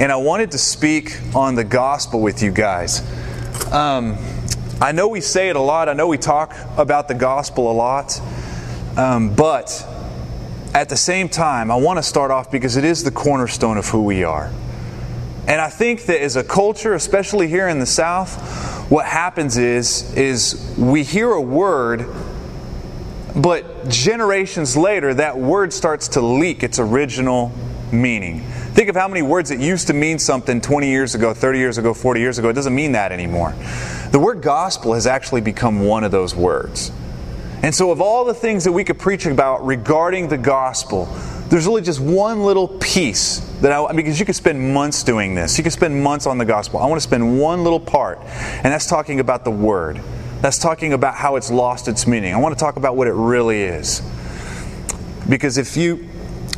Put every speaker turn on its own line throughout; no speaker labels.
and I wanted to speak on the gospel with you guys. Um, I know we say it a lot, I know we talk about the gospel a lot, um, but at the same time, I want to start off because it is the cornerstone of who we are. And I think that as a culture, especially here in the South, what happens is, is we hear a word, but generations later, that word starts to leak its original meaning. Think of how many words that used to mean something 20 years ago, 30 years ago, 40 years ago. It doesn't mean that anymore. The word gospel has actually become one of those words. And so, of all the things that we could preach about regarding the gospel, there's really just one little piece that I, because you could spend months doing this. You could spend months on the gospel. I want to spend one little part, and that's talking about the word. That's talking about how it's lost its meaning. I want to talk about what it really is. Because if you,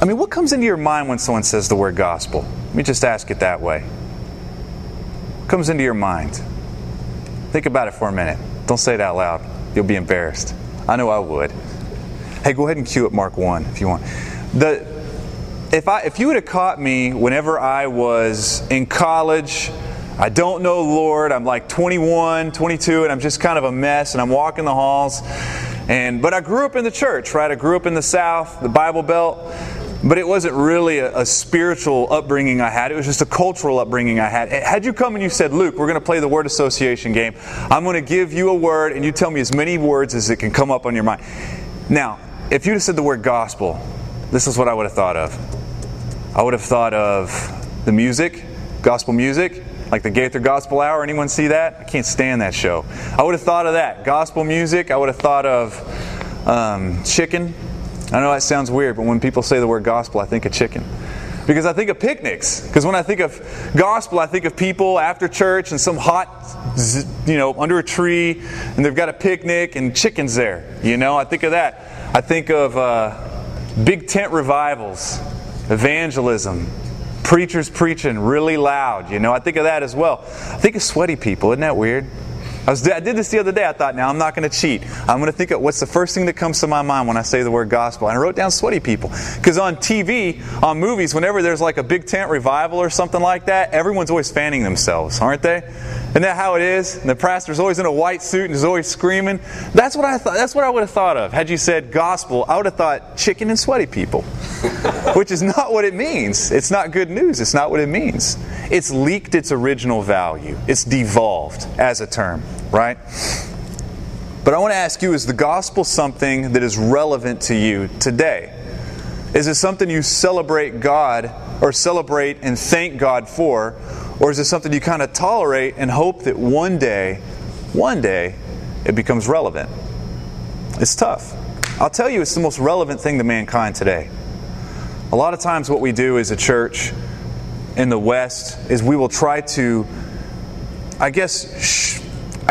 I mean, what comes into your mind when someone says the word gospel? Let me just ask it that way. What comes into your mind? Think about it for a minute. Don't say it out loud. You'll be embarrassed. I know I would. Hey, go ahead and cue up Mark 1 if you want. The, if, I, if you would have caught me whenever I was in college, I don't know Lord, I'm like 21, 22, and I'm just kind of a mess, and I'm walking the halls. And, but I grew up in the church, right? I grew up in the South, the Bible Belt, but it wasn't really a, a, spiritual upbringing I had. It was just a cultural upbringing I had. Had you come and you said, Luke, we're going to play the word association game, I'm going to give you a word, and you tell me as many words as it can come up on your mind. Now, if you'd have said the word gospel, this is what I would have thought of. I would have thought of the music, gospel music, like the Gaither Gospel Hour. Anyone see that? I can't stand that show. I would have thought of that. Gospel music. I would have thought of um, chicken. I know that sounds weird, but when people say the word gospel, I think of chicken. Because I think of picnics. Because when I think of gospel, I think of people after church and some hot, you know, under a tree, and they've got a picnic and chickens there. You know, I think of that. I think of. Uh, big tent revivals, evangelism, preachers preaching really loud. You know, I think of that as well. I think of sweaty people. Isn't that weird? I, was, I did this the other day. I thought, now I'm not going to cheat. I'm going to think of what's the first thing that comes to my mind when I say the word gospel. And I wrote down sweaty people. Because on TV, on movies, whenever there's like a big tent revival or something like that, everyone's always fanning themselves, aren't they? Isn't that how it is? And the pastor's always in a white suit and is always screaming. That's what I thought. That's what I would have thought of. Had you said gospel, I would have thought chicken and sweaty people. Which is not what it means. It's not good news. It's not what it means. It's leaked its original value. It's devolved as a term right? But I want to ask you is the gospel something that is relevant to you today? Is it something you celebrate God or celebrate and thank God for? Or is it something you kind of tolerate and hope that one day, one day, it becomes relevant? It's tough. I'll tell you, it's the most relevant thing to mankind today. A lot of times, what we do as a church in the West is we will try to, I guess,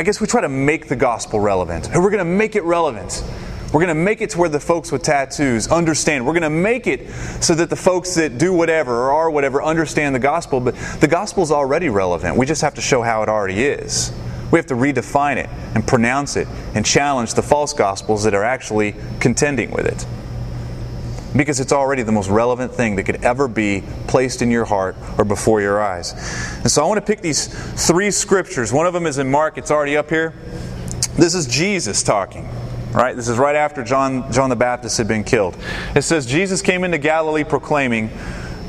I guess we try to make the gospel relevant. We're going to make it relevant. We're going to make it to where the folks with tattoos understand. We're going to make it so that the folks that do whatever or are whatever understand the gospel, but the gospel is already relevant. We just have to show how it already is. We have to redefine it and pronounce it and challenge the false gospels that are actually contending with it because it's already the most relevant thing that could ever be placed in your heart or before your eyes. And so I want to pick these three scriptures. One of them is in Mark, it's already up here. This is Jesus talking. Right? This is right after John, John the Baptist had been killed. It says, Jesus came into Galilee proclaiming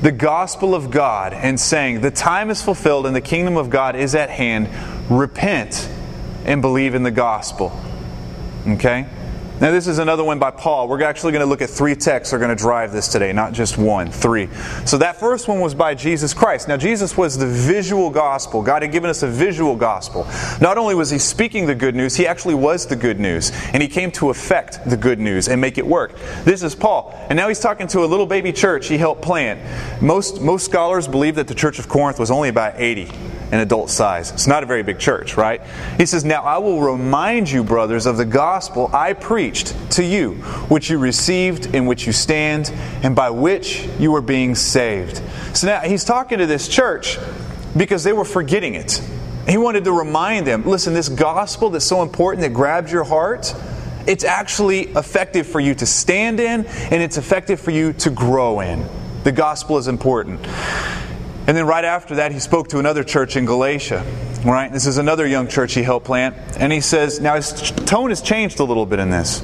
the gospel of God and saying, The time is fulfilled and the kingdom of God is at hand. Repent and believe in the gospel. Okay? Now, this is another one by Paul. We're actually going to look at three texts that are going to drive this today, not just one, three. So, that first one was by Jesus Christ. Now, Jesus was the visual gospel. God had given us a visual gospel. Not only was he speaking the good news, he actually was the good news. And he came to affect the good news and make it work. This is Paul. And now he's talking to a little baby church he helped plant. Most, most scholars believe that the church of Corinth was only about 80 an adult size. It's not a very big church, right? He says, Now I will remind you, brothers, of the gospel I preached to you, which you received, in which you stand, and by which you are being saved. So now he's talking to this church because they were forgetting it. He wanted to remind them listen, this gospel that's so important that grabs your heart, it's actually effective for you to stand in, and it's effective for you to grow in. The gospel is important. And then right after that, he spoke to another church in Galatia. Right? This is another young church he helped plant. And he says, now his tone has changed a little bit in this.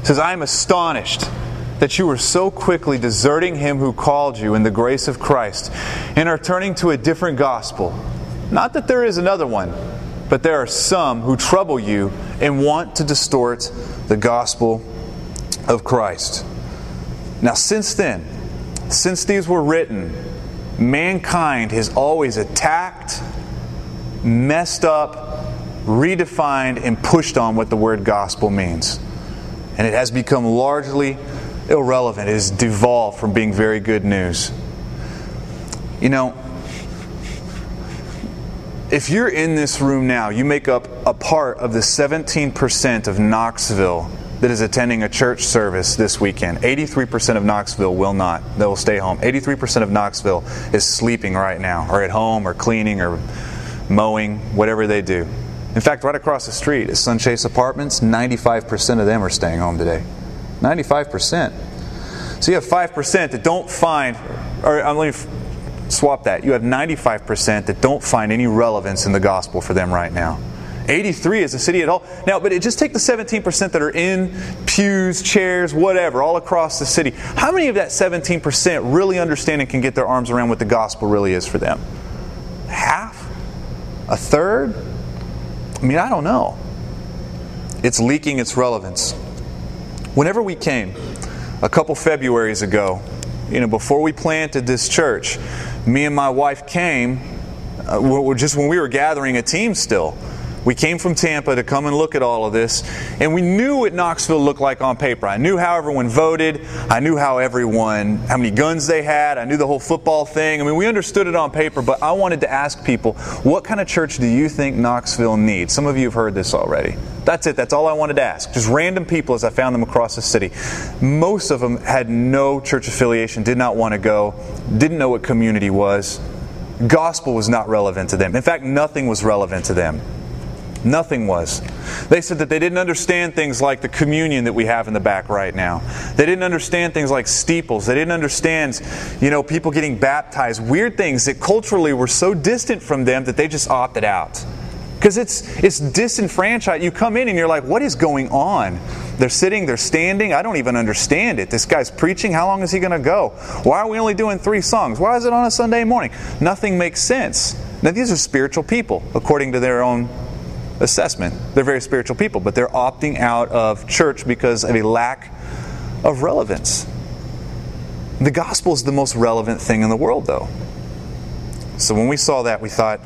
He says, I am astonished that you were so quickly deserting him who called you in the grace of Christ and are turning to a different gospel. Not that there is another one, but there are some who trouble you and want to distort the gospel of Christ. Now, since then, since these were written, mankind has always attacked, messed up, redefined, and pushed on what the word gospel means. And it has become largely irrelevant. It has devolved from being very good news. You know, if you're in this room now, you make up a part of the 17% of Knoxville that is attending a church service this weekend. 83% of Knoxville will not. They will stay home. 83% of Knoxville is sleeping right now, or at home, or cleaning, or mowing, whatever they do. In fact, right across the street is Sunchase Apartments. 95% of them are staying home today. 95%. So you have 5% that don't find, or uh, let me swap that. You have 95% that don't find any relevance in the gospel for them right now. 83 is a city at all. Now, but just take the 17% that are in pews, chairs, whatever, all across the city. How many of that 17% really understand and can get their arms around what the gospel really is for them? Half? A third? I mean, I don't know. It's leaking its relevance. Whenever we came, a couple Februarys ago, you know, before we planted this church, me and my wife came, uh, just when we were gathering a team still. We came from Tampa to come and look at all of this, and we knew what Knoxville looked like on paper. I knew how everyone voted. I knew how everyone, how many guns they had. I knew the whole football thing. I mean, we understood it on paper, but I wanted to ask people, what kind of church do you think Knoxville needs? Some of you have heard this already. That's it. That's all I wanted to ask. Just random people as I found them across the city. Most of them had no church affiliation, did not want to go, didn't know what community was. Gospel was not relevant to them. In fact, nothing was relevant to them. Nothing was. They said that they didn't understand things like the communion that we have in the back right now. They didn't understand things like steeples. They didn't understand, you know, people getting baptized. Weird things that culturally were so distant from them that they just opted out. Because it's it's disenfranchised. You come in and you're like, what is going on? They're sitting, they're standing. I don't even understand it. This guy's preaching. How long is he going to go? Why are we only doing three songs? Why is it on a Sunday morning? Nothing makes sense. Now, these are spiritual people, according to their own assessment. They're very spiritual people, but they're opting out of church because of a lack of relevance. The gospel is the most relevant thing in the world, though. So when we saw that, we thought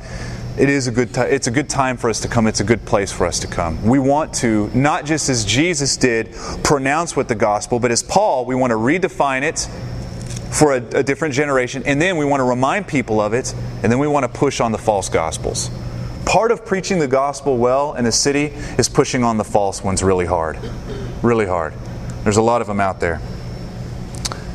it is a good time. It's a good time for us to come. It's a good place for us to come. We want to not just as Jesus did pronounce what the gospel, but as Paul, we want to redefine it for a, a different generation, and then we want to remind people of it, and then we want to push on the false gospels. Part of preaching the gospel well in a city is pushing on the false ones really hard. Really hard. There's a lot of them out there.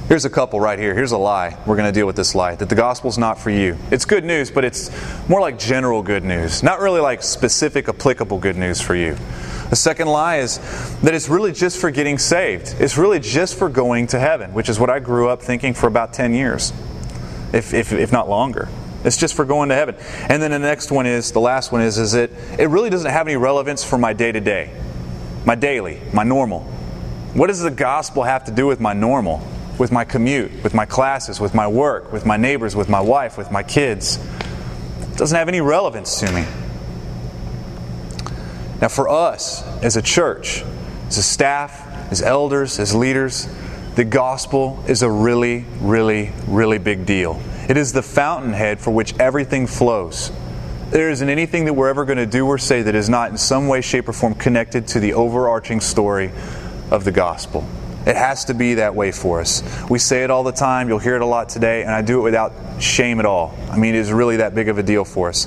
Here's a couple right here. Here's a lie. We're going to deal with this lie that the gospel's not for you. It's good news, but it's more like general good news, not really like specific, applicable good news for you. The second lie is that it's really just for getting saved. It's really just for going to heaven, which is what I grew up thinking for about 10 years, if, if, if not longer. It's just for going to heaven. And then the next one is, the last one is, is it, it really doesn't have any relevance for my day to day, my daily, my normal. What does the gospel have to do with my normal, with my commute, with my classes, with my work, with my neighbors, with my wife, with my kids? It doesn't have any relevance to me. Now, for us as a church, as a staff, as elders, as leaders, the gospel is a really, really, really big deal. It is the fountainhead for which everything flows. There isn't anything that we're ever going to do or say that is not in some way, shape, or form connected to the overarching story of the gospel. It has to be that way for us. We say it all the time. You'll hear it a lot today, and I do it without shame at all. I mean, it is really that big of a deal for us.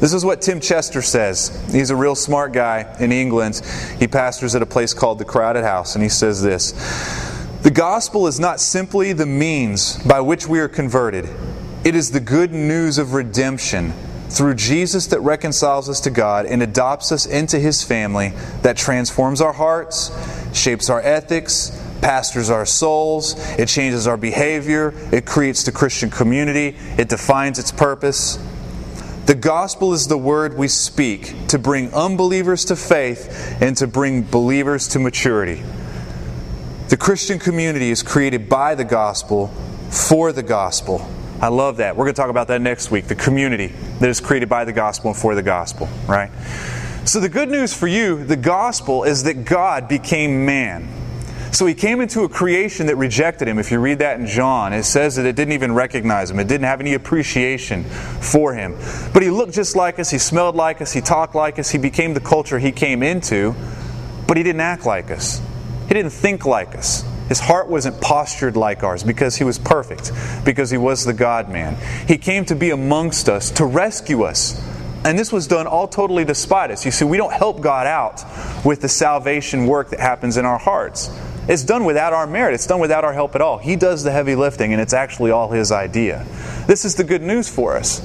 This is what Tim Chester says. He's a real smart guy in England. He pastors at a place called the Crowded House, and he says this the gospel is not simply the means by which we are converted, it is the good news of redemption through Jesus that reconciles us to God and adopts us into his family that transforms our hearts, shapes our ethics, pastors our souls, it changes our behavior, it creates the Christian community, it defines its purpose. The gospel is the word we speak to bring unbelievers to faith and to bring believers to maturity. The Christian community is created by the gospel for the gospel. I love that. We're going to talk about that next week. The community that is created by the gospel and for the gospel, right? So, the good news for you, the gospel, is that God became man. So he came into a creation that rejected him. If you read that in John, it says that it didn't even recognize him. It didn't have any appreciation for him. But he looked just like us, he smelled like us, he talked like us, he became the culture he came into, but he didn't act like us. He didn't think like us. His heart wasn't postured like ours because he was perfect, because he was the God man. He came to be amongst us, to rescue us. And this was done all totally despite us. You see, we don't help God out with the salvation work that happens in our hearts. It's done without our merit. It's done without our help at all. He does the heavy lifting, and it's actually all His idea. This is the good news for us.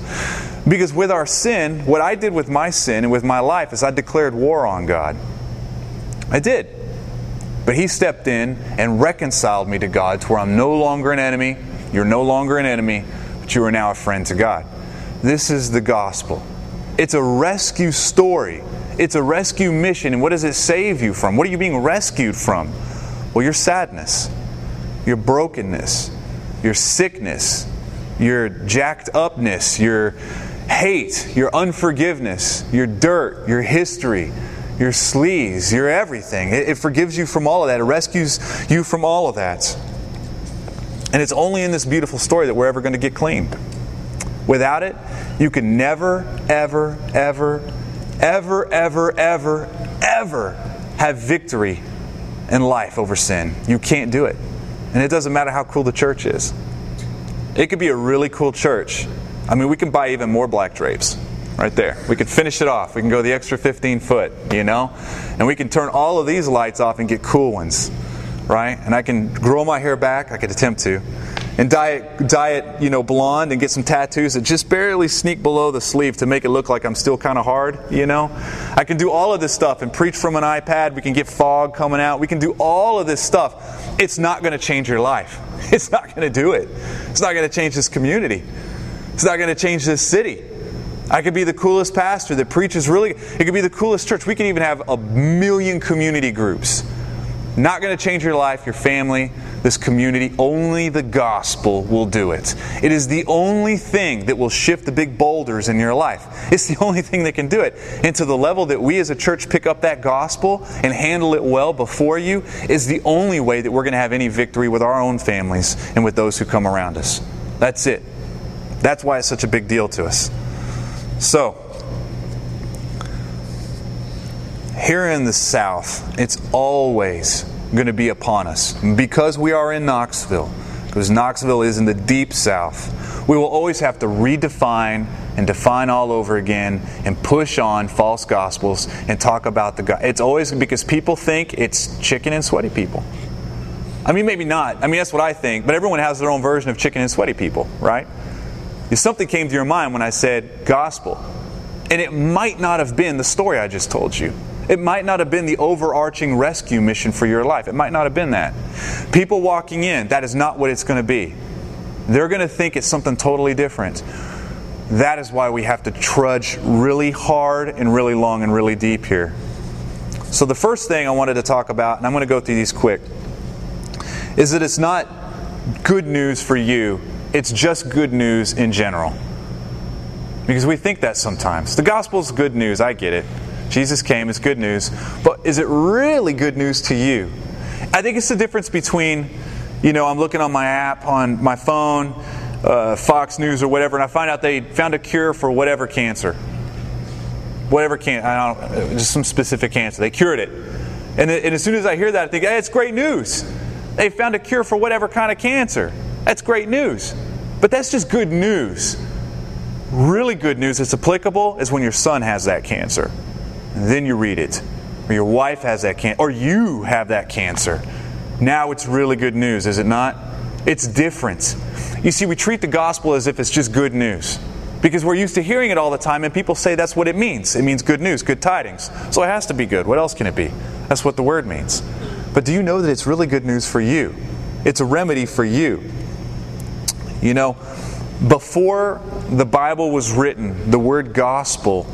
Because with our sin, what I did with my sin and with my life is I declared war on God. I did. But He stepped in and reconciled me to God to where I'm no longer an enemy. You're no longer an enemy, but you are now a friend to God. This is the gospel. It's a rescue story. It's a rescue mission. And what does it save you from? What are you being rescued from? Well, your sadness, your brokenness, your sickness, your jacked upness, your hate, your unforgiveness, your dirt, your history, your sleaze, your everything. It, it, forgives you from all of that. It rescues you from all of that. And it's only in this beautiful story that we're ever going to get clean. Without it, you can never, ever, ever, ever, ever, ever, ever have victory in life over sin. You can't do it. And it doesn't matter how cool the church is. It could be a really cool church. I mean, we can buy even more black drapes right there. We can finish it off. We can go the extra 15 foot, you know? And we can turn all of these lights off and get cool ones, right? And I can grow my hair back. I could attempt to and dye it, dye it, you know, blonde and get some tattoos that just barely sneak below the sleeve to make it look like I'm still kind of hard, you know. I can do all of this stuff and preach from an iPad. We can get fog coming out. We can do all of this stuff. It's not going to change your life. It's not going to do it. It's not going to change this community. It's not going to change this city. I could be the coolest pastor that preaches really. It could be the coolest church. We can even have a million community groups. Not going to change your life, your family, this community. Only the gospel will do it. It is the only thing that will shift the big boulders in your life. It's the only thing that can do it. And to the level that we as a church pick up that gospel and handle it well before you is the only way that we're going to have any victory with our own families and with those who come around us. That's it. That's why it's such a big deal to us. So, here in the South, it's always going to be upon us. Because we are in Knoxville, because Knoxville is in the deep South, we will always have to redefine and define all over again and push on false gospels and talk about the God. It's always because people think it's chicken and sweaty people. I mean, maybe not. I mean, that's what I think, but everyone has their own version of chicken and sweaty people, right? If something came to your mind when I said gospel, and it might not have been the story I just told you. It might not have been the overarching rescue mission for your life. It might not have been that. People walking in, that is not what it's going to be. They're going to think it's something totally different. That is why we have to trudge really hard and really long and really deep here. So, the first thing I wanted to talk about, and I'm going to go through these quick, is that it's not good news for you, it's just good news in general. Because we think that sometimes. The gospel is good news, I get it. Jesus came, it's good news. But is it really good news to you? I think it's the difference between, you know, I'm looking on my app on my phone, uh, Fox News or whatever, and I find out they found a cure for whatever cancer. Whatever cancer, I don't know, just some specific cancer. They cured it. And, and as soon as I hear that, I think, hey, it's great news. They found a cure for whatever kind of cancer. That's great news. But that's just good news. Really good news that's applicable is when your son has that cancer then you read it. Or your wife has that cancer, or you have that cancer. Now it's really good news, is it not? It's different. You see, we treat the gospel as if it's just good news because we're used to hearing it all the time, and people say that's what it means. It means good news, good tidings. So it has to be good. What else can it be? That's what the word means. But do you know that it's really good news for you? It's a remedy for you. You know, before the Bible was written, the word gospel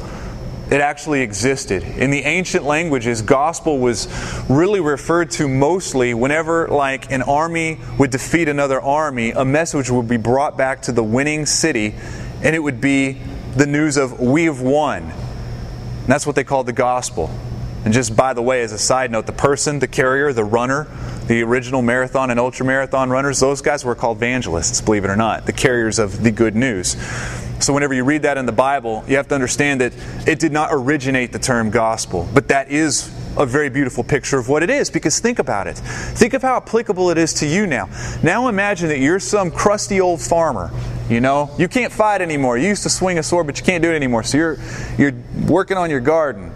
it actually existed. In the ancient languages, gospel was really referred to mostly whenever like an army would defeat another army, a message would be brought back to the winning city and it would be the news of we've won. And that's what they called the gospel. And just by the way, as a side note, the person, the carrier, the runner, the original marathon and ultra marathon runners, those guys were called evangelists, believe it or not, the carriers of the good news. So, whenever you read that in the Bible, you have to understand that it did not originate the term gospel, but that is a very beautiful picture of what it is because think about it. Think of how applicable it is to you now. Now imagine that you're some crusty old farmer. You know, you can't fight anymore. You used to swing a sword, but you can't do it anymore. So you're you're working on your garden.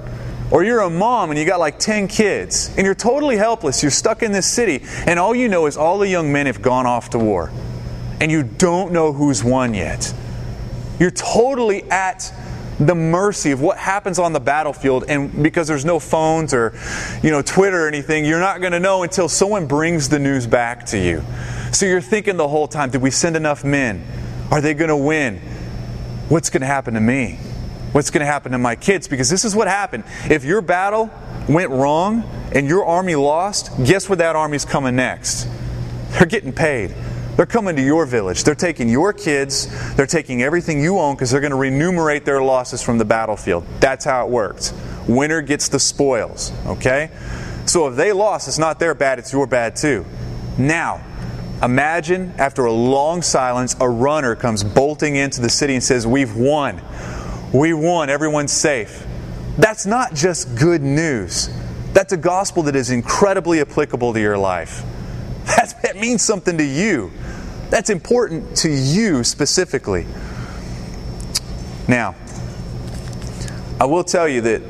Or you're a mom and you got like 10 kids and you're totally helpless. You're stuck in this city and all you know is all the young men have gone off to war. And you don't know who's won yet. You're totally at the mercy of what happens on the battlefield and because there's no phones or you know Twitter or anything you're not going to know until someone brings the news back to you so you're thinking the whole time did we send enough men are they going to win what's going to happen to me what's going to happen to my kids because this is what happened if your battle went wrong and your army lost guess where that army's coming next they're getting paid they're coming to your village. They're taking your kids. They're taking everything you own because they're going to remunerate their losses from the battlefield. That's how it works. Winner gets the spoils. Okay? So if they lost, it's not their bad, it's your bad too. Now, imagine after a long silence, a runner comes bolting into the city and says, We've won. We won. Everyone's safe. That's not just good news. That's a gospel that is incredibly applicable to your life. that means something to you. That's important to you specifically. Now, I will tell you that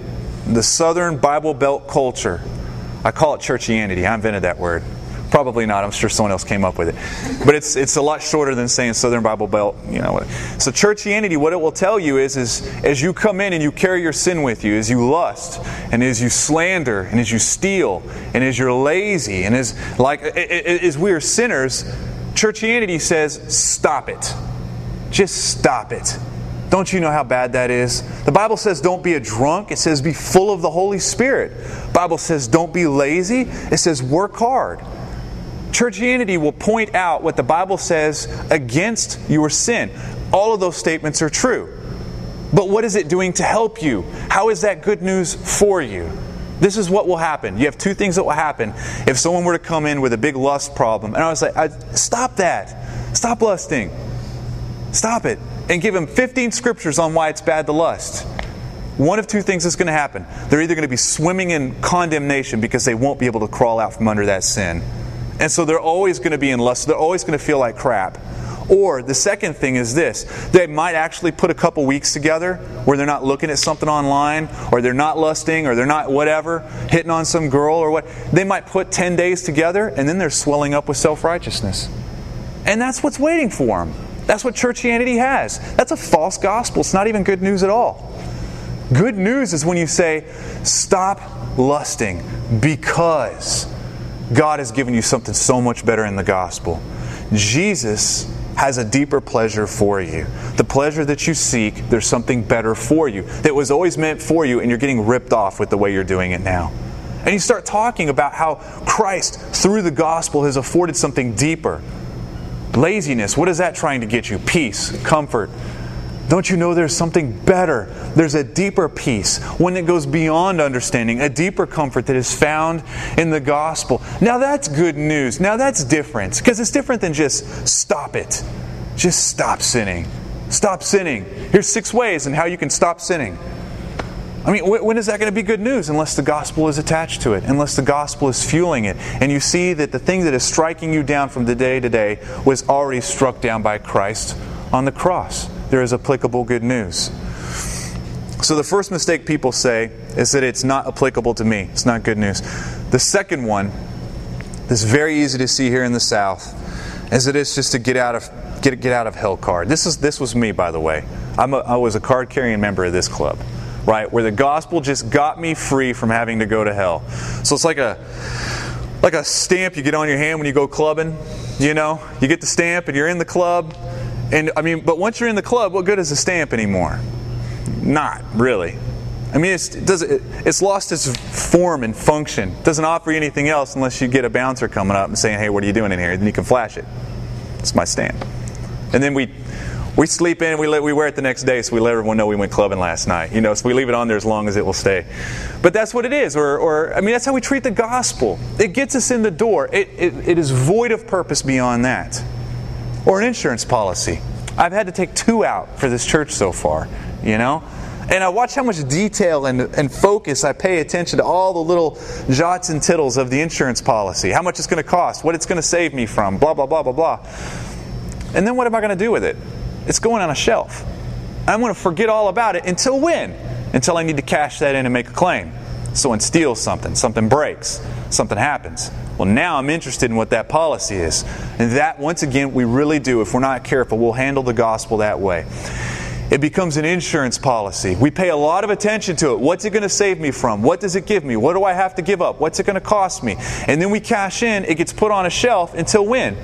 the Southern Bible Belt culture, I call it churchianity. I invented that word. Probably not. I'm sure someone else came up with it. But it's, it's a lot shorter than saying Southern Bible Belt. You know. So churchianity, what it will tell you is, is as you come in and you carry your sin with you, as you lust, and as you slander, and as you steal, and as you're lazy, and as like as we are sinners, churchianity says, stop it. Just stop it. Don't you know how bad that is? The Bible says don't be a drunk. It says be full of the Holy Spirit. Bible says don't be lazy. It says work hard. Churchianity will point out what the Bible says against your sin. All of those statements are true. But what is it doing to help you? How is that good news for you? This is what will happen. You have two things that will happen if someone were to come in with a big lust problem. And I was like, I, stop that. Stop lusting. Stop it. And give them 15 scriptures on why it's bad to lust. One of two things is going to happen. They're either going to be swimming in condemnation because they won't be able to crawl out from under that sin and so they're always going to be in lust. They're always going to feel like crap. Or the second thing is this they might actually put a couple weeks together where they're not looking at something online, or they're not lusting, or they're not whatever, hitting on some girl or what. They might put 10 days together and then they're swelling up with self righteousness. And that's what's waiting for them. That's what churchianity has. That's a false gospel. It's not even good news at all. Good news is when you say, stop lusting because God has given you something so much better in the gospel. Jesus has a deeper pleasure for you. The pleasure that you seek, there's something better for you that was always meant for you, and you're getting ripped off with the way you're doing it now. And you start talking about how Christ, through the gospel, has afforded something deeper. Laziness, what is that trying to get you? Peace, comfort, don't you know there's something better? There's a deeper peace, one that goes beyond understanding, a deeper comfort that is found in the gospel. Now that's good news. Now that's different because it's different than just stop it. Just stop sinning. Stop sinning. Here's six ways and how you can stop sinning. I mean, when is that going to be good news unless the gospel is attached to it, unless the gospel is fueling it, and you see that the thing that is striking you down from the day to day was already struck down by Christ on the cross? There is applicable good news. So the first mistake people say is that it's not applicable to me. It's not good news. The second one, that's very easy to see here in the South, is that it's just to get out of get get out of hell card. This is this was me, by the way. I'm a, I was a card carrying member of this club, right? Where the gospel just got me free from having to go to hell. So it's like a like a stamp you get on your hand when you go clubbing. You know, you get the stamp and you're in the club. And I mean, but once you're in the club, what good is a stamp anymore? Not really. I mean, it's, it does, it's lost its form and function. It doesn't offer you anything else unless you get a bouncer coming up and saying, hey, what are you doing in here? Then you can flash it. It's my stamp. And then we, we sleep in, we, let, we wear it the next day so we let everyone know we went clubbing last night. You know, so we leave it on there as long as it will stay. But that's what it is. Or, or I mean, that's how we treat the gospel. It gets us in the door. It, it, it is void of purpose beyond that. Or an insurance policy. I've had to take two out for this church so far, you know? And I watch how much detail and, and focus I pay attention to all the little jots and tittles of the insurance policy. How much it's going to cost, what it's going to save me from, blah, blah, blah, blah, blah. And then what am I going to do with it? It's going on a shelf. I'm going to forget all about it until when? Until I need to cash that in and make a claim. Someone steals something, something breaks, something happens. Well, now I'm interested in what that policy is. And that, once again, we really do. If we're not careful, we'll handle the gospel that way. It becomes an insurance policy. We pay a lot of attention to it. What's it going to save me from? What does it give me? What do I have to give up? What's it going to cost me? And then we cash in. It gets put on a shelf until when?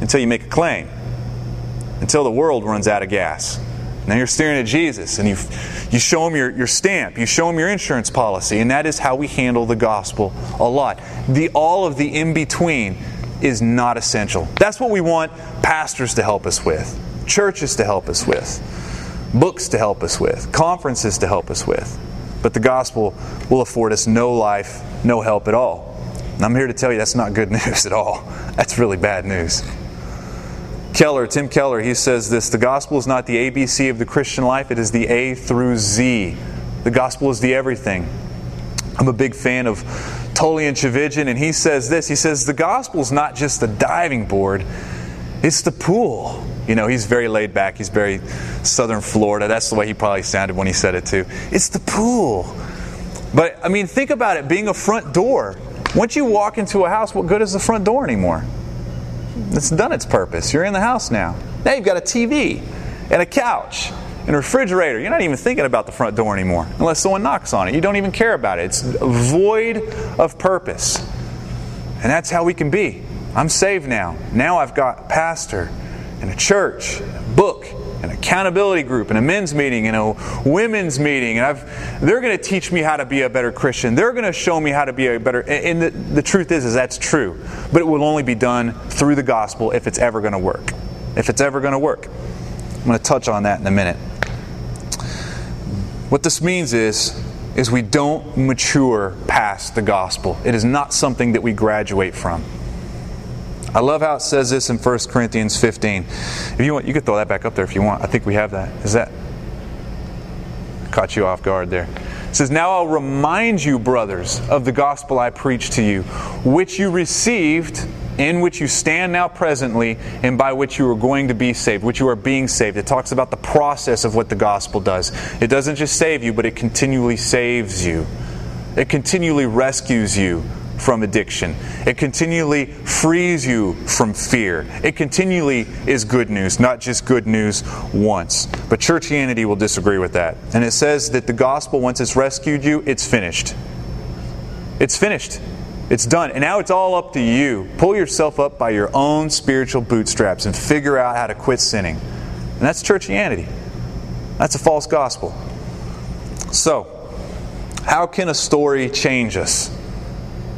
Until you make a claim. Until the world runs out of gas. Now you're staring at Jesus and you, you show him your, your stamp, you show him your insurance policy, and that is how we handle the gospel a lot. The, all of the in between is not essential. That's what we want pastors to help us with, churches to help us with books to help us with, conferences to help us with. But the gospel will afford us no life, no help at all. And I'm here to tell you that's not good news at all. That's really bad news. Keller, Tim Keller, he says this the gospel is not the ABC of the Christian life, it is the A through Z. The gospel is the everything. I'm a big fan of Tullian Tchividjian, and he says this. He says, The gospel is not just the diving board, it's the pool. You know, he's very laid back. He's very southern Florida. That's the way he probably sounded when he said it too. It's the pool. But I mean, think about it being a front door. Once you walk into a house, what good is the front door anymore? It's done its purpose. You're in the house now. Now you've got a TV and a couch and a refrigerator. You're not even thinking about the front door anymore unless someone knocks on it. You don't even care about it. It's void of purpose. And that's how we can be. I'm saved now. Now I've got pastor and a church, and a book, an accountability group, and a men's meeting, and a women's meeting. And I've, they're going to teach me how to be a better Christian. They're going to show me how to be a better. And the, the truth is, is that's true. But it will only be done through the gospel if it's ever going to work. If it's ever going to work. I'm going to touch on that in a minute. What this means is, is we don't mature past the gospel. It is not something that we graduate from. I love how it says this in 1 Corinthians 15. If you want, you could throw that back up there if you want. I think we have that. Is that caught you off guard there? It says, Now I'll remind you, brothers, of the gospel I preached to you, which you received, in which you stand now presently, and by which you are going to be saved, which you are being saved. It talks about the process of what the gospel does. It doesn't just save you, but it continually saves you. It continually rescues you from addiction. It continually frees you from fear. It continually is good news, not just good news once. But churchianity will disagree with that. And it says that the gospel, once it's rescued you, it's finished. It's finished. It's done. And now it's all up to you. Pull yourself up by your own spiritual bootstraps and figure out how to quit sinning. And that's churchianity. That's a false gospel. So, how can a story change us?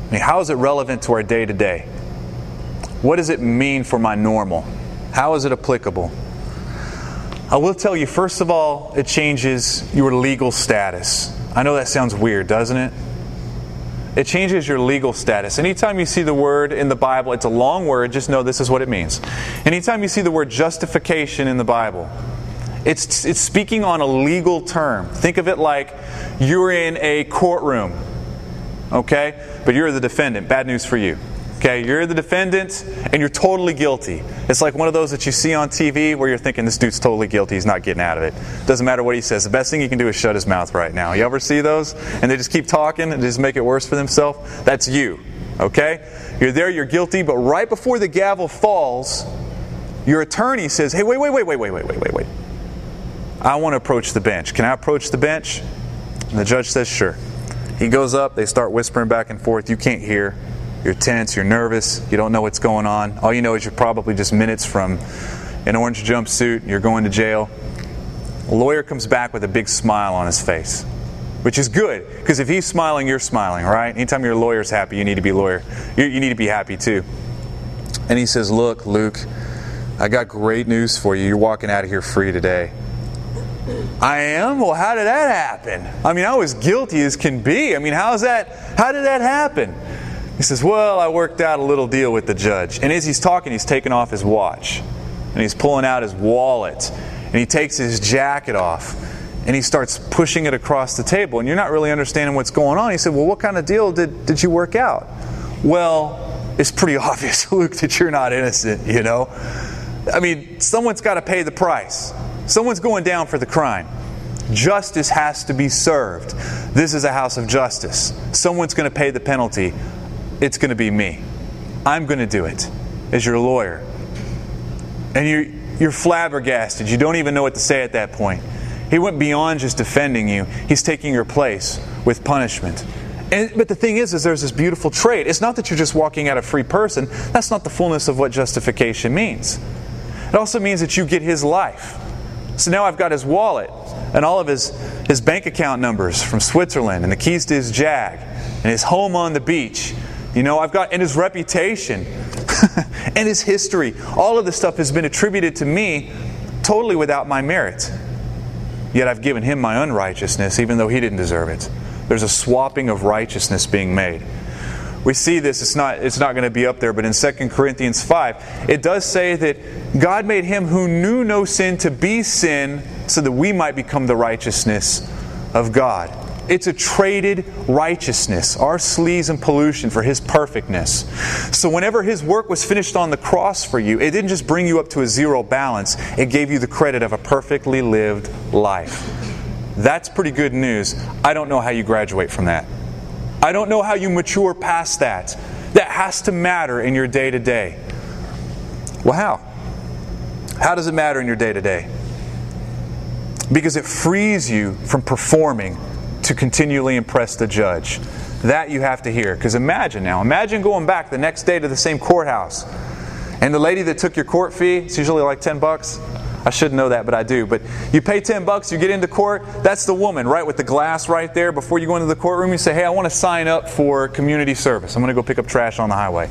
I mean, how is it relevant to our day to day? What does it mean for my normal? How is it applicable? I will tell you, first of all, it changes your legal status. I know that sounds weird, doesn't it? It changes your legal status. Anytime you see the word in the Bible, it's a long word, just know this is what it means. Anytime you see the word justification in the Bible, it's, it's speaking on a legal term. Think of it like you're in a courtroom okay? But you're the defendant. Bad news for you. Okay, you're the defendant and you're totally guilty. It's like one of those that you see on TV where you're thinking this dude's totally guilty, he's not getting out of it. Doesn't matter what he says. The best thing he can do is shut his mouth right now. You ever see those? And they just keep talking and just make it worse for themselves? That's you. Okay? You're there, you're guilty, but right before the gavel falls, your attorney says, Hey, wait, wait, wait, wait, wait, wait, wait, wait, wait. I want to approach the bench. Can I approach the bench? And the judge says, Sure. He goes up, they start whispering back and forth. You can't hear. You're tense, you're nervous, you don't know what's going on. All you know is you're probably just minutes from an orange jumpsuit, you're going to jail. A lawyer comes back with a big smile on his face, which is good because if he's smiling, you're smiling, right? Anytime your lawyer's happy, you need to be lawyer. You, you need to be happy too. And he says, "Look, Luke, I got great news for you. You're walking out of here free today." I am? Well, how did that happen? I mean, I was guilty as can be. I mean, how's that? How did that happen? He says, Well, I worked out a little deal with the judge. And as he's talking, he's taking off his watch and he's pulling out his wallet and he takes his jacket off and he starts pushing it across the table. And you're not really understanding what's going on. He said, Well, what kind of deal did, did you work out? Well, it's pretty obvious, Luke, that you're not innocent, you know? I mean, someone's got to pay the price. Someone's going down for the crime. Justice has to be served. This is a house of justice. Someone's going to pay the penalty. It's going to be me. I'm going to do it as your lawyer. And you're, you're flabbergasted. You don't even know what to say at that point. He went beyond just defending you, he's taking your place with punishment. And, but the thing is, is there's this beautiful trait. It's not that you're just walking out a free person. That's not the fullness of what justification means. It also means that you get his life. So now I've got his wallet and all of his, his bank account numbers from Switzerland and the keys to his Jag and his home on the beach. You know, I've got, and his reputation and his history. All of this stuff has been attributed to me totally without my merit. Yet I've given him my unrighteousness, even though he didn't deserve it. There's a swapping of righteousness being made. We see this, it's not, it's not going to be up there, but in 2 Corinthians 5, it does say that God made him who knew no sin to be sin so that we might become the righteousness of God. It's a traded righteousness, our sleaze and pollution for His perfectness. So, whenever His work was finished on the cross for you, it didn't just bring you up to a zero balance, it gave you the credit of a perfectly lived life. That's pretty good news. I don't know how you graduate from that. I don't know how you mature past that. That has to matter in your day to day. Well, how? How does it matter in your day to day? Because it frees you from performing to continually impress the judge. That you have to hear. Because imagine now, imagine going back the next day to the same courthouse. And the lady that took your court fee, it's usually like 10 bucks. I should know that, but I do. But you pay 10 bucks, you get into court, that's the woman, right, with the glass right there. Before you go into the courtroom, you say, Hey, I want to sign up for community service. I'm going to go pick up trash on the highway.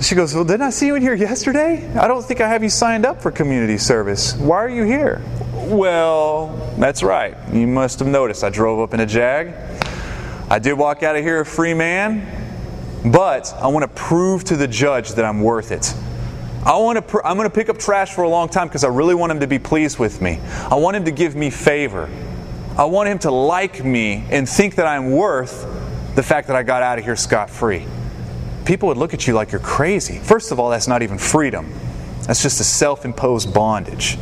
She goes, Well, didn't I see you in here yesterday? I don't think I have you signed up for community service. Why are you here? Well, that's right. You must have noticed I drove up in a Jag. I did walk out of here a free man, but I want to prove to the judge that I'm worth it. I want to pr- I'm going to pick up trash for a long time because I really want him to be pleased with me. I want him to give me favor. I want him to like me and think that I'm worth the fact that I got out of here scot free. People would look at you like you're crazy. First of all, that's not even freedom, that's just a self imposed bondage.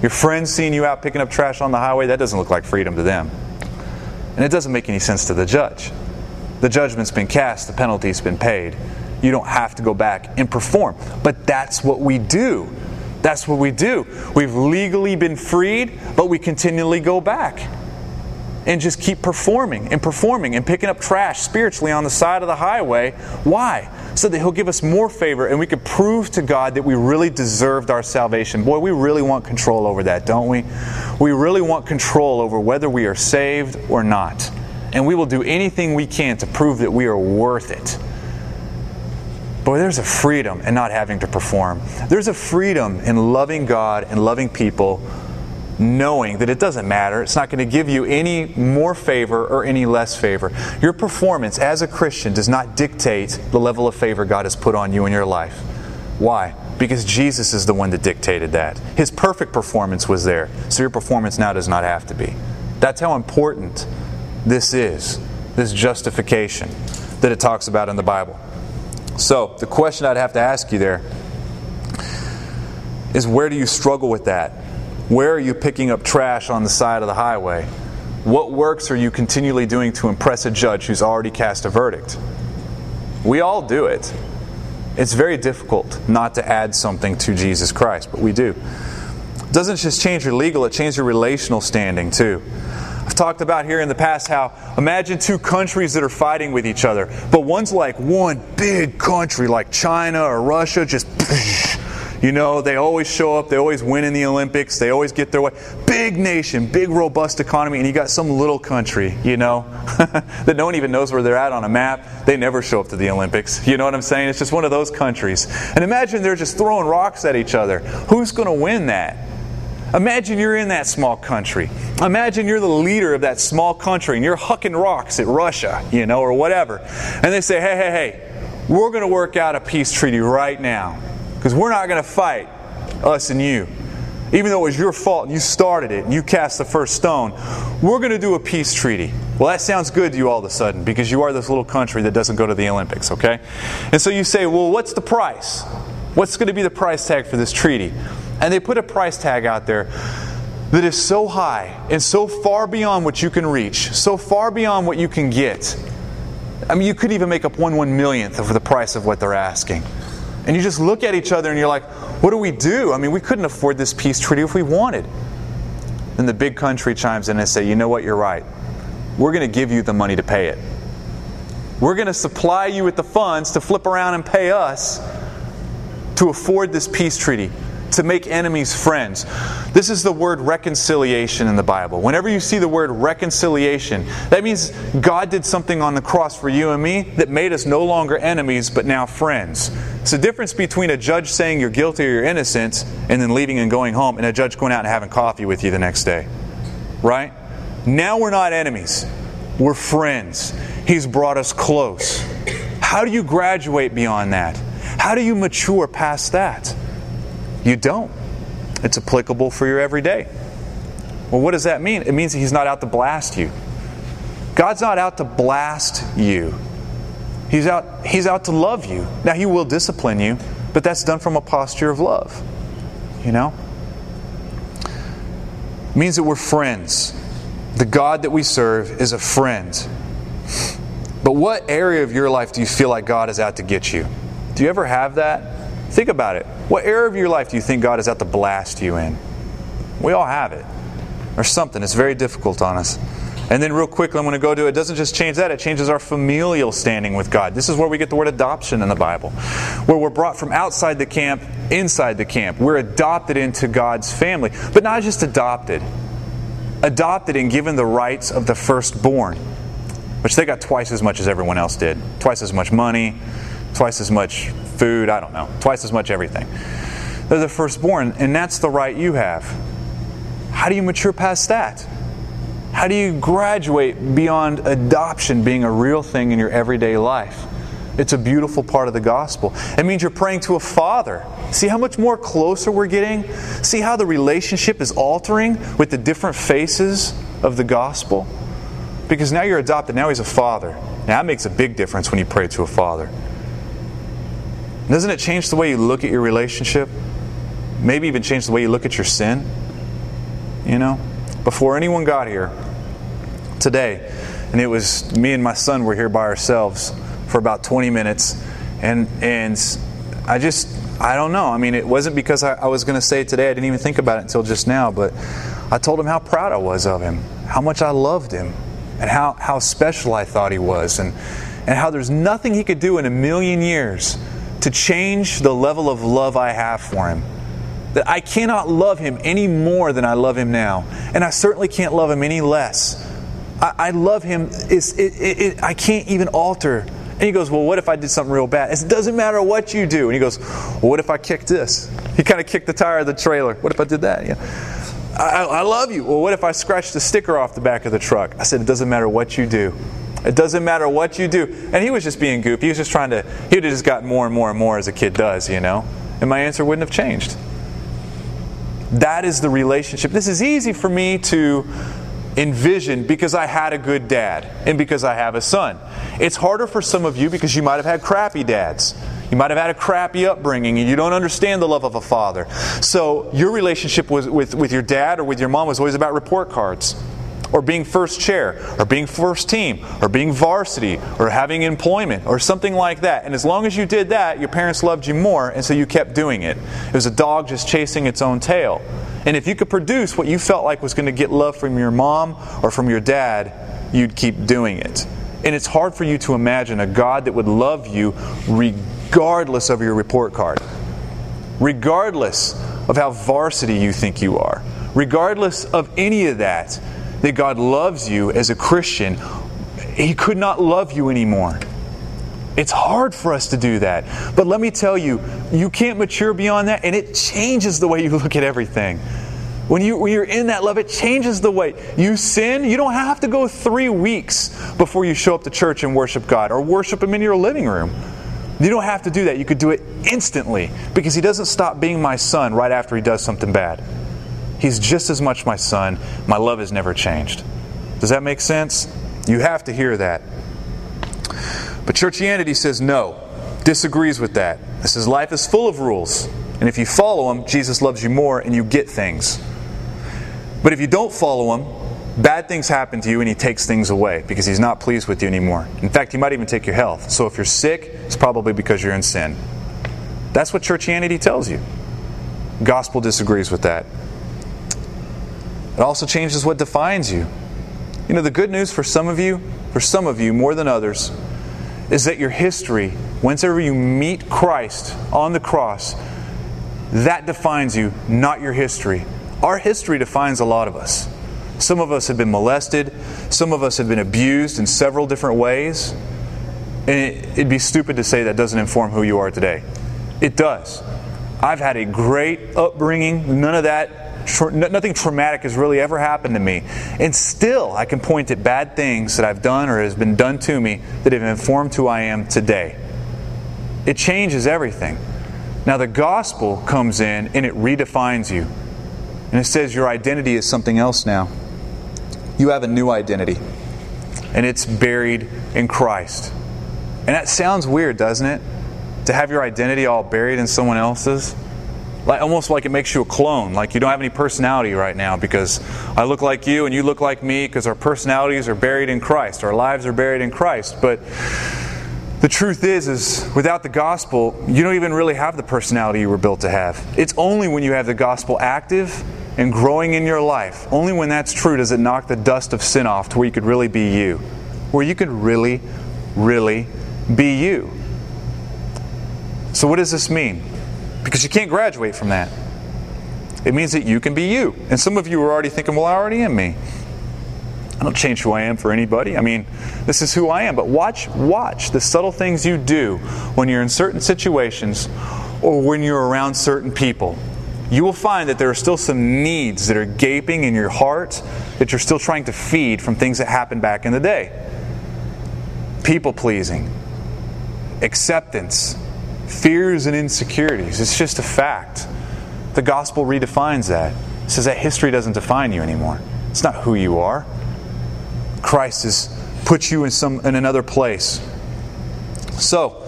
Your friends seeing you out picking up trash on the highway, that doesn't look like freedom to them. And it doesn't make any sense to the judge. The judgment's been cast, the penalty's been paid. You don't have to go back and perform. But that's what we do. That's what we do. We've legally been freed, but we continually go back and just keep performing and performing and picking up trash spiritually on the side of the highway. Why? So that He'll give us more favor and we could prove to God that we really deserved our salvation. Boy, we really want control over that, don't we? We really want control over whether we are saved or not. And we will do anything we can to prove that we are worth it. Boy, there's a freedom in not having to perform. There's a freedom in loving God and loving people knowing that it doesn't matter. It's not going to give you any more favor or any less favor. Your performance as a Christian does not dictate the level of favor God has put on you in your life. Why? Because Jesus is the one that dictated that. His perfect performance was there, so your performance now does not have to be. That's how important this is, this justification that it talks about in the Bible. So, the question I'd have to ask you there is where do you struggle with that? Where are you picking up trash on the side of the highway? What works are you continually doing to impress a judge who's already cast a verdict? We all do it. It's very difficult not to add something to Jesus Christ, but we do. It doesn't just change your legal, it changes your relational standing too. I've talked about here in the past how imagine two countries that are fighting with each other, but one's like one big country like China or Russia, just you know, they always show up, they always win in the Olympics, they always get their way. Big nation, big robust economy, and you got some little country, you know, that no one even knows where they're at on a map. They never show up to the Olympics. You know what I'm saying? It's just one of those countries. And imagine they're just throwing rocks at each other. Who's going to win that? Imagine you're in that small country. Imagine you're the leader of that small country and you're hucking rocks at Russia, you know, or whatever. And they say, hey, hey, hey, we're going to work out a peace treaty right now because we're not going to fight, us and you. Even though it was your fault and you started it and you cast the first stone, we're going to do a peace treaty. Well, that sounds good to you all of a sudden because you are this little country that doesn't go to the Olympics, okay? And so you say, well, what's the price? What's going to be the price tag for this treaty? And they put a price tag out there that is so high and so far beyond what you can reach, so far beyond what you can get. I mean, you couldn't even make up one one millionth of the price of what they're asking. And you just look at each other and you're like, what do we do? I mean, we couldn't afford this peace treaty if we wanted. Then the big country chimes in and say, you know what, you're right. We're going to give you the money to pay it. We're going to supply you with the funds to flip around and pay us to afford this peace treaty to make enemies friends. This is the word reconciliation in the Bible. Whenever you see the word reconciliation, that means God did something on the cross for you and me that made us no longer enemies, but now friends. It's the difference between a judge saying you're guilty or you're innocent and then leaving and going home, and a judge going out and having coffee with you the next day. Right? Now we're not enemies, we're friends. He's brought us close. How do you graduate beyond that? How do you mature past that? You don't. It's applicable for your everyday. Well, what does that mean? It means He's not out to blast you. God's not out to blast you. He's out, he's out to love you. Now, He will discipline you, but that's done from a posture of love. You know? It means that we're friends. The God that we serve is a friend. But what area of your life do you feel like God is out to get you? Do you ever have that? Think about it. What area of your life do you think God is out to blast you in? We all have it. Or something. It's very difficult on us. And then, real quickly, I'm going to go to it. doesn't just change that, it changes our familial standing with God. This is where we get the word adoption in the Bible, where we're brought from outside the camp inside the camp. We're adopted into God's family, but not just adopted, adopted and given the rights of the firstborn, which they got twice as much as everyone else did. Twice as much money, twice as much food, I don't know, twice as much everything. They're the firstborn, and that's the right you have. How do you mature past that? How do you graduate beyond adoption being a real thing in your everyday life? It's a beautiful part of the gospel. It means you're praying to a father. See how much more closer we're getting? See how the relationship is altering with the different faces of the gospel? Because now you're adopted, now he's a father. Now that makes a big difference when you pray to a father. Doesn't it change the way you look at your relationship? Maybe even change the way you look at your sin? You know? Before anyone got here today, and it was me and my son were here by ourselves for about 20 minutes, and and I just I don't know. I mean, it wasn't because I, I was going to say it today. I didn't even think about it until just now. But I told him how proud I was of him, how much I loved him, and how, how special I thought he was, and, and how there's nothing he could do in a million years to change the level of love I have for him. That I cannot love him any more than I love him now. And I certainly can't love him any less. I, I love him, it, it, it, I can't even alter. And he goes, Well, what if I did something real bad? It doesn't matter what you do. And he goes, Well, what if I kicked this? He kind of kicked the tire of the trailer. What if I did that? Yeah. I, I love you. Well, what if I scratched the sticker off the back of the truck? I said, It doesn't matter what you do. It doesn't matter what you do. And he was just being goofy. He was just trying to, he would have just gotten more and more and more as a kid does, you know? And my answer wouldn't have changed. That is the relationship. This is easy for me to envision because I had a good dad and because I have a son. It's harder for some of you because you might have had crappy dads. You might have had a crappy upbringing and you don't understand the love of a father. So your relationship with, with, with your dad or with your mom was always about report cards or being first chair, or being first team, or being varsity, or having employment, or something like that. And as long as you did that, your parents loved you more, and so you kept doing it. It was a dog just chasing its own tail. And if you could produce what you felt like was going to get love from your mom or from your dad, you'd keep doing it. And it's hard for you to imagine a God that would love you regardless of your report card, regardless of how varsity you think you are, regardless of any of that, that God loves you as a Christian. He could not love you anymore. It's hard for us to do that. But let me tell you, you can't mature beyond that, and it changes the way you look at everything. When, you, when you're in that love, it changes the way you sin. You don't have to go three weeks before you show up to church and worship God or worship Him in your living room. You don't have to do that. You could do it instantly because He doesn't stop being my son right after He does something bad. He's just as much my son. My love has never changed. Does that make sense? You have to hear that. But churchianity says no, disagrees with that. It says life is full of rules. And if you follow them, Jesus loves you more and you get things. But if you don't follow him, bad things happen to you and he takes things away because he's not pleased with you anymore. In fact, he might even take your health. So if you're sick, it's probably because you're in sin. That's what churchianity tells you. Gospel disagrees with that. It also changes what defines you. You know, the good news for some of you, for some of you more than others, is that your history, whenever you meet Christ on the cross, that defines you, not your history. Our history defines a lot of us. Some of us have been molested, some of us have been abused in several different ways. And it'd be stupid to say that doesn't inform who you are today. It does. I've had a great upbringing, none of that nothing traumatic has really ever happened to me. And still, I can point at bad things that I've done or has been done to me that have informed who I am today. It changes everything. Now, the gospel comes in and it redefines you. And it says your identity is something else now. You have a new identity, and it's buried in Christ. And that sounds weird, doesn't it? To have your identity all buried in someone else's like, almost like it makes you a clone. Like you don't have any personality right now because I look like you and you look like me because our personalities are buried in Christ. Our lives are buried in Christ. But the truth is, is without the gospel, you don't even really have the personality you were built to have. It's only when you have the gospel active and growing in your life, only when that's true does it knock the dust of sin off to where you could really be you. Where you could really, really be you. So, what does this mean? Because you can't graduate from that. It means that you can be you. And some of you are already thinking, well, I already am me. I don't change who I am for anybody. I mean, this is who I am. But watch, watch the subtle things you do when you're in certain situations or when you're around certain people. You will find that there are still some needs that are gaping in your heart that you're still trying to feed from things that happened back in the day. People pleasing, acceptance, fears and insecurities. It's just a fact. The gospel redefines that. It says that history doesn't define you anymore. It's not who you are. Christ has put you in some in another place. So,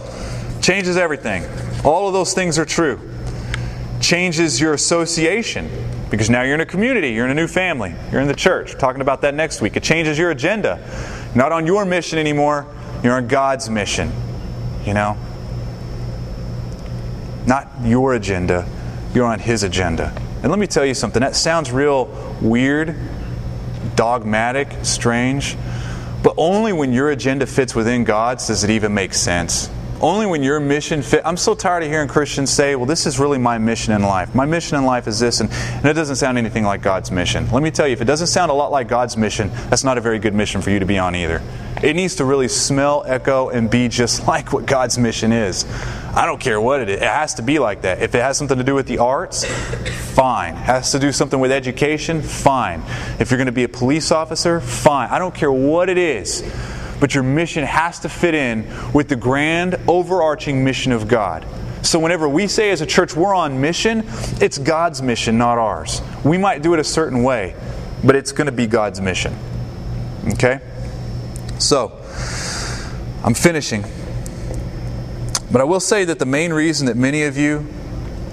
changes everything. All of those things are true. Changes your association because now you're in a community, you're in a new family, you're in the church. We're talking about that next week. It changes your agenda. Not on your mission anymore, you're on God's mission. You know? Not your agenda, you're on His agenda. And let me tell you something, that sounds real weird, dogmatic, strange, but only when your agenda fits within God's does it even make sense. Only when your mission fit. I'm so tired of hearing Christians say, well, this is really my mission in life. My mission in life is this, and, and it doesn't sound anything like God's mission. Let me tell you, if it doesn't sound a lot like God's mission, that's not a very good mission for you to be on either. It needs to really smell, echo, and be just like what God's mission is. I don't care what it is. It has to be like that. If it has something to do with the arts, fine. Has to do something with education, fine. If you're going to be a police officer, fine. I don't care what it is but your mission has to fit in with the grand overarching mission of God. So, whenever we say as a church we're on mission, it's God's mission, not ours. We might do it a certain way, but it's going to be God's mission. Okay? So, I'm finishing. But I will say that the main reason that many of you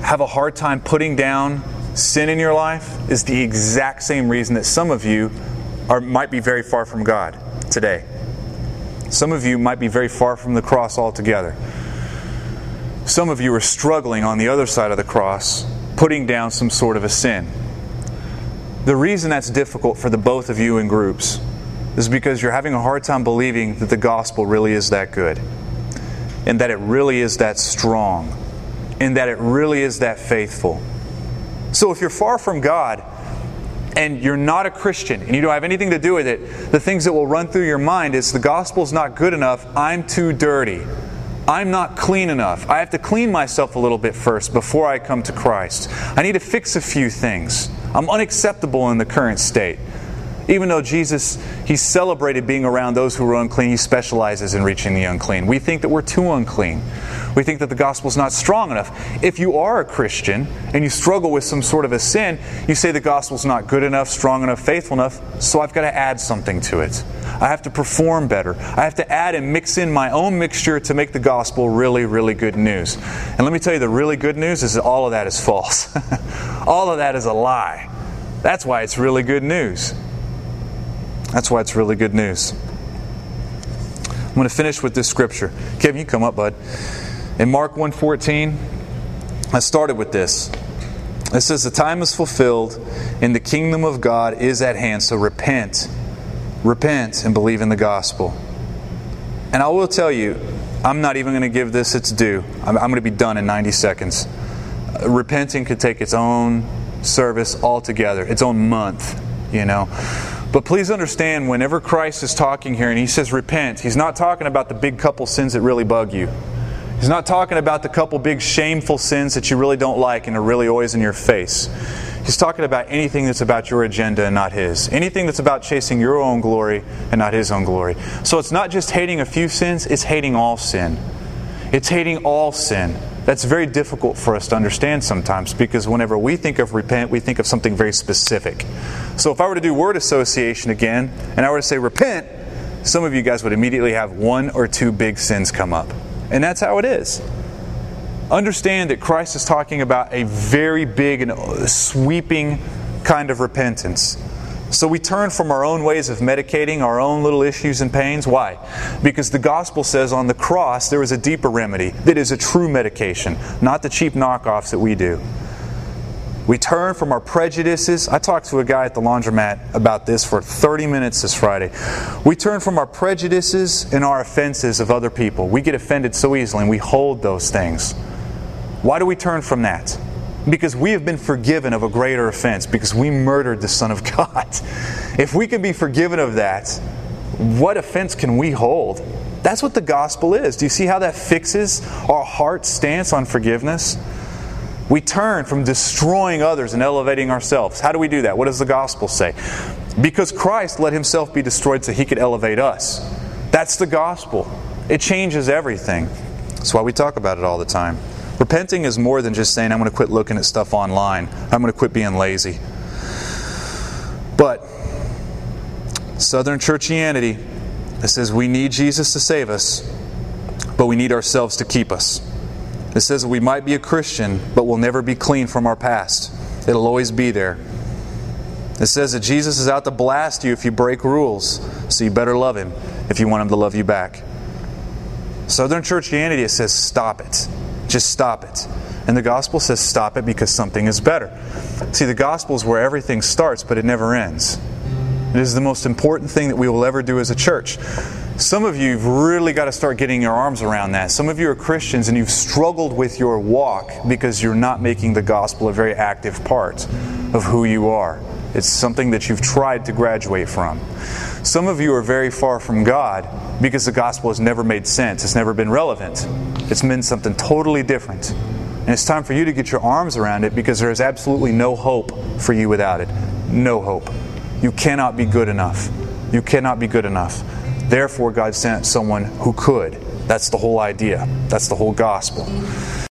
have a hard time putting down sin in your life is the exact same reason that some of you are, might be very far from God today. Some of you might be very far from the cross altogether. Some of you are struggling on the other side of the cross, putting down some sort of a sin. The reason that's difficult for the both of you in groups is because you're having a hard time believing that the gospel really is that good and that it really is that strong and that it really is that faithful. So if you're far from God and you're not a Christian and you don't have anything to do with it, the things that will run through your mind is the gospel's not good enough, I'm too dirty. I'm not clean enough. I have to clean myself a little bit first before I come to Christ. I need to fix a few things. I'm unacceptable in the current state. Even though Jesus, he celebrated being around those who were unclean, he specializes in reaching the unclean. We think that we're too unclean. We think that the gospel is not strong enough. If you are a Christian and you struggle with some sort of a sin, you say the gospel's not good enough, strong enough, faithful enough, so I've got to add something to it. I have to perform better. I have to add and mix in my own mixture to make the gospel really, really good news. And let me tell you, the really good news is that all of that is false. all of that is a lie. That's why it's really good news. That's why it's really good news. I'm going to finish with this scripture. Kevin, you come up, bud. In Mark 1:14, I started with this. It says the time is fulfilled and the kingdom of God is at hand. So repent. Repent and believe in the gospel. And I will tell you, I'm not even going to give this its due. I'm, I'm going to be done in 90 seconds. Repenting could take its own service altogether, its own month, you know. But please understand, whenever Christ is talking here and he says repent, he's not talking about the big couple sins that really bug you. He's not talking about the couple big shameful sins that you really don't like and are really always in your face. He's talking about anything that's about your agenda and not His. Anything that's about chasing your own glory and not His own glory. So it's not just hating a few sins, it's hating all sin. It's hating all sin. That's very difficult for us to understand sometimes because whenever we think of repent, we think of something very specific. So if I were to do word association again and I were to say repent, some of you guys would immediately have one or two big sins come up. And that's how it is. Understand that Christ is talking about a very big and sweeping kind of repentance. So we turn from our own ways of medicating our own little issues and pains. Why? Because the gospel says on the cross there is a deeper remedy that is a true medication, not the cheap knockoffs that we do. We turn from our prejudices. I talked to a guy at the laundromat about this for 30 minutes this Friday. We turn from our prejudices and our offenses of other people. We get offended so easily and we hold those things. Why do we turn from that? Because we have been forgiven of a greater offense, because we murdered the Son of God. If we can be forgiven of that, what offense can we hold? That's what the gospel is. Do you see how that fixes our heart stance on forgiveness? We turn from destroying others and elevating ourselves. How do we do that? What does the gospel say? Because Christ let himself be destroyed so he could elevate us. That's the gospel. It changes everything. That's why we talk about it all the time. Repenting is more than just saying, I'm going to quit looking at stuff online, I'm going to quit being lazy. But Southern churchianity that says we need Jesus to save us, but we need ourselves to keep us. It says we might be a Christian, but we'll never be clean from our past. It'll always be there. It says that Jesus is out to blast you if you break rules, so you better love him if you want him to love you back. Southern churchianity it says stop it. Just stop it. And the gospel says stop it because something is better. See, the gospel is where everything starts, but it never ends. It is the most important thing that we will ever do as a church. Some of you have really got to start getting your arms around that. Some of you are Christians and you've struggled with your walk because you're not making the gospel a very active part of who you are. It's something that you've tried to graduate from. Some of you are very far from God because the gospel has never made sense, it's never been relevant. It's meant something totally different. And it's time for you to get your arms around it because there is absolutely no hope for you without it. No hope. You cannot be good enough. You cannot be good enough. Therefore, God sent someone who could. That's the whole idea. That's the whole gospel.